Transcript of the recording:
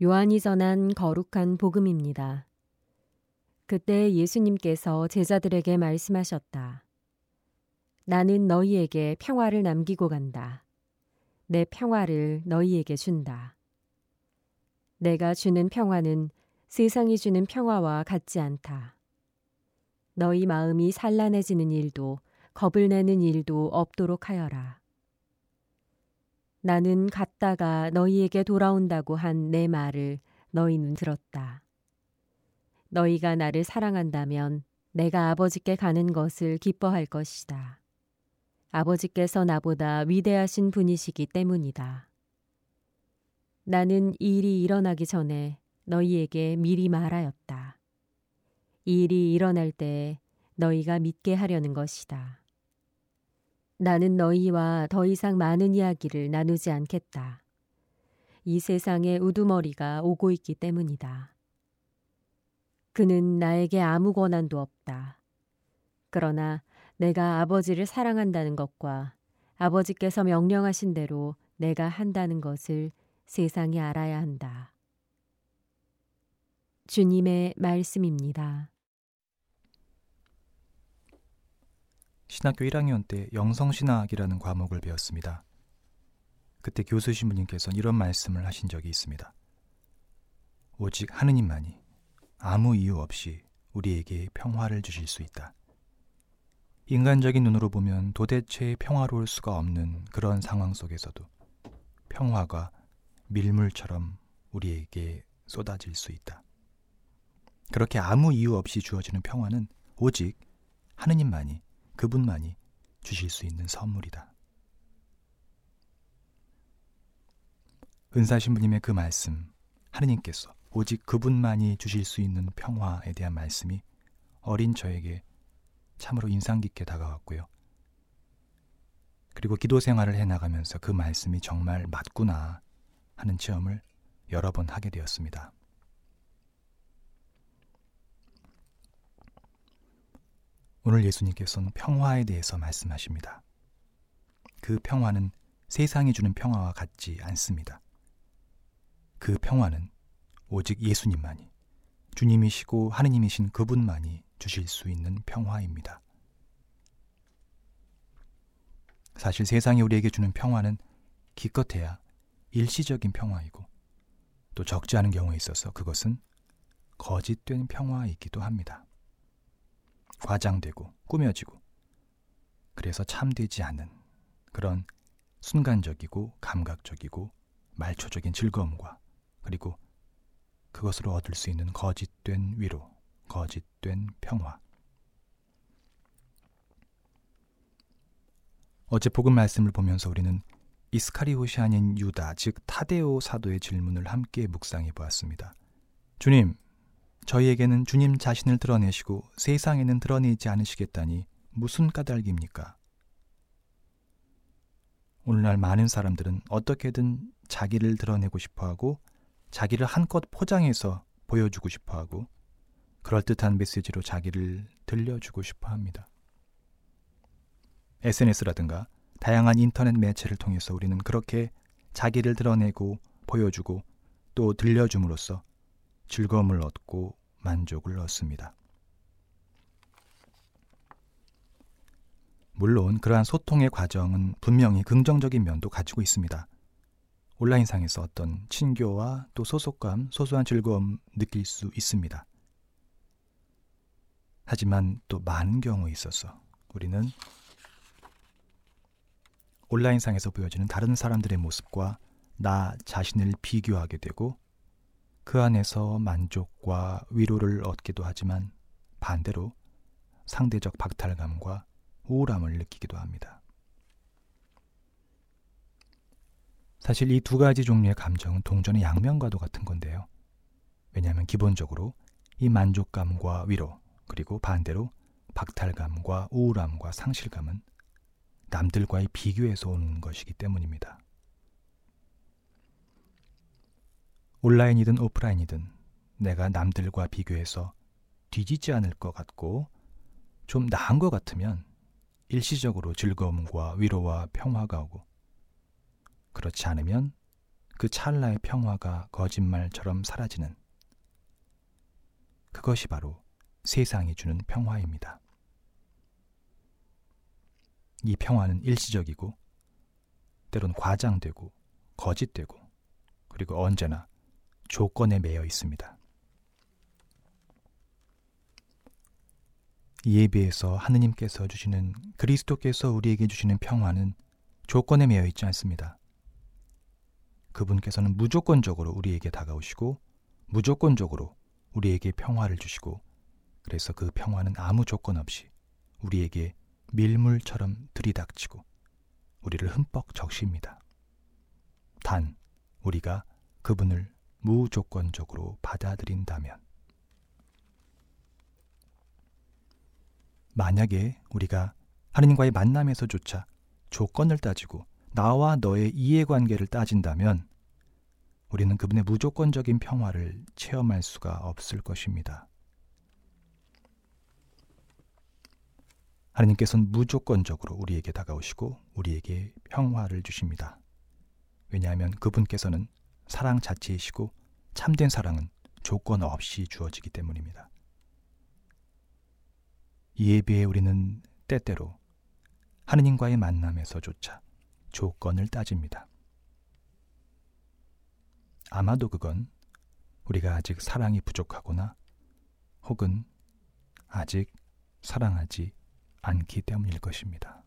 요한이 전한 거룩한 복음입니다. 그때 예수님께서 제자들에게 말씀하셨다. 나는 너희에게 평화를 남기고 간다. 내 평화를 너희에게 준다. 내가 주는 평화는 세상이 주는 평화와 같지 않다. 너희 마음이 산란해지는 일도 겁을 내는 일도 없도록 하여라. 나는 갔다가 너희에게 돌아온다고 한 내 말을 너희는 들었다. 너희가 나를 사랑한다면 내가 아버지께 가는 것을 기뻐할 것이다. 아버지께서 나보다 위대하신 분이시기 때문이다. 나는 이 일이 일어나기 전에 너희에게 미리 말하였다. 이 일이 일어날 때 너희가 믿게 하려는 것이다. 나는 너희와 더 이상 많은 이야기를 나누지 않겠다. 이 세상에 우두머리가 오고 있기 때문이다. 그는 나에게 아무 권한도 없다. 그러나 내가 아버지를 사랑한다는 것과 아버지께서 명령하신 대로 내가 한다는 것을 세상이 알아야 한다. 주님의 말씀입니다. 신학교 1학년 때 영성신학이라는 과목을 배웠습니다. 그때 교수 신부님께서는 이런 말씀을 하신 적이 있습니다. 오직 하느님만이 아무 이유 없이 우리에게 평화를 주실 수 있다. 인간적인 눈으로 보면 도대체 평화로울 수가 없는 그런 상황 속에서도 평화가 밀물처럼 우리에게 쏟아질 수 있다. 그렇게 아무 이유 없이 주어지는 평화는 오직 하느님만이 그분만이 주실 수 있는 선물이다. 은사 신부님의 그 말씀, 하느님께서 오직 그분만이 주실 수 있는 평화에 대한 말씀이 어린 저에게 참으로 인상 깊게 다가왔고요. 그리고 기도 생활을 해 나가면서 그 말씀이 정말 맞구나 하는 체험을 여러 번 하게 되었습니다. 오늘 예수님께서는 평화에 대해서 말씀하십니다. 그 평화는 세상이 주는 평화와 같지 않습니다. 그 평화는 오직 예수님만이, 주님이시고 하느님이신 그분만이 주실 수 있는 평화입니다. 사실 세상이 우리에게 주는 평화는 기껏해야 일시적인 평화이고 또 적지 않은 경우에 있어서 그것은 거짓된 평화이기도 합니다. 과장되고 꾸며지고 그래서 참되지 않은 그런 순간적이고 감각적이고 말초적인 즐거움과 그리고 그것으로 얻을 수 있는 거짓된 위로, 거짓된 평화. 어제 복음 말씀을 보면서 우리는 이스카리오시 아닌 유다, 즉 타데오 사도의 질문을 함께 묵상해 보았습니다. 주님, 저희에게는 주님 자신을 드러내시고 세상에는 드러내지 않으시겠다니 무슨 까닭입니까? 오늘날 많은 사람들은 어떻게든 자기를 드러내고 싶어 하고 자기를 한껏 포장해서 보여주고 싶어 하고 그럴듯한 메시지로 자기를 들려주고 싶어 합니다. SNS라든가 다양한 인터넷 매체를 통해서 우리는 그렇게 자기를 드러내고 보여주고 또 들려줌으로써 즐거움을 얻고 만족을 얻습니다. 물론 그러한 소통의 과정은 분명히 긍정적인 면도 가지고 있습니다. 온라인상에서 어떤 친교와 또 소속감, 소소한 즐거움 느낄 수 있습니다. 하지만 또 많은 경우에 있어서 우리는 온라인상에서 보여지는 다른 사람들의 모습과 나 자신을 비교하게 되고 그 안에서 만족과 위로를 얻기도 하지만 반대로 상대적 박탈감과 우울함을 느끼기도 합니다. 사실 이 두 가지 종류의 감정은 동전의 양면과도 같은 건데요. 왜냐하면 기본적으로 이 만족감과 위로, 그리고 반대로 박탈감과 우울함과 상실감은 남들과의 비교에서 오는 것이기 때문입니다. 온라인이든 오프라인이든 내가 남들과 비교해서 뒤지지 않을 것 같고 좀 나은 것 같으면 일시적으로 즐거움과 위로와 평화가 오고 그렇지 않으면 그 찰나의 평화가 거짓말처럼 사라지는 그것이 바로 세상이 주는 평화입니다. 이 평화는 일시적이고 때론 과장되고 거짓되고 그리고 언제나 조건에 매여 있습니다. 이에 비해서 하느님께서 주시는 그리스도께서 우리에게 주시는 평화는 조건에 매여 있지 않습니다. 그분께서는 무조건적으로 우리에게 다가오시고 무조건적으로 우리에게 평화를 주시고 그래서 그 평화는 아무 조건 없이 우리에게 밀물처럼 들이닥치고 우리를 흠뻑 적십니다. 단 우리가 그분을 무조건적으로 받아들인다면 만약에 우리가 하느님과의 만남에서조차 조건을 따지고 나와 너의 이해관계를 따진다면 우리는 그분의 무조건적인 평화를 체험할 수가 없을 것입니다. 하느님께서는 무조건적으로 우리에게 다가오시고 우리에게 평화를 주십니다. 왜냐하면 그분께서는 사랑 자체이시고 참된 사랑은 조건 없이 주어지기 때문입니다. 이에 비해 우리는 때때로 하느님과의 만남에서조차 조건을 따집니다. 아마도 그건 우리가 아직 사랑이 부족하거나 혹은 아직 사랑하지 않기 때문일 것입니다.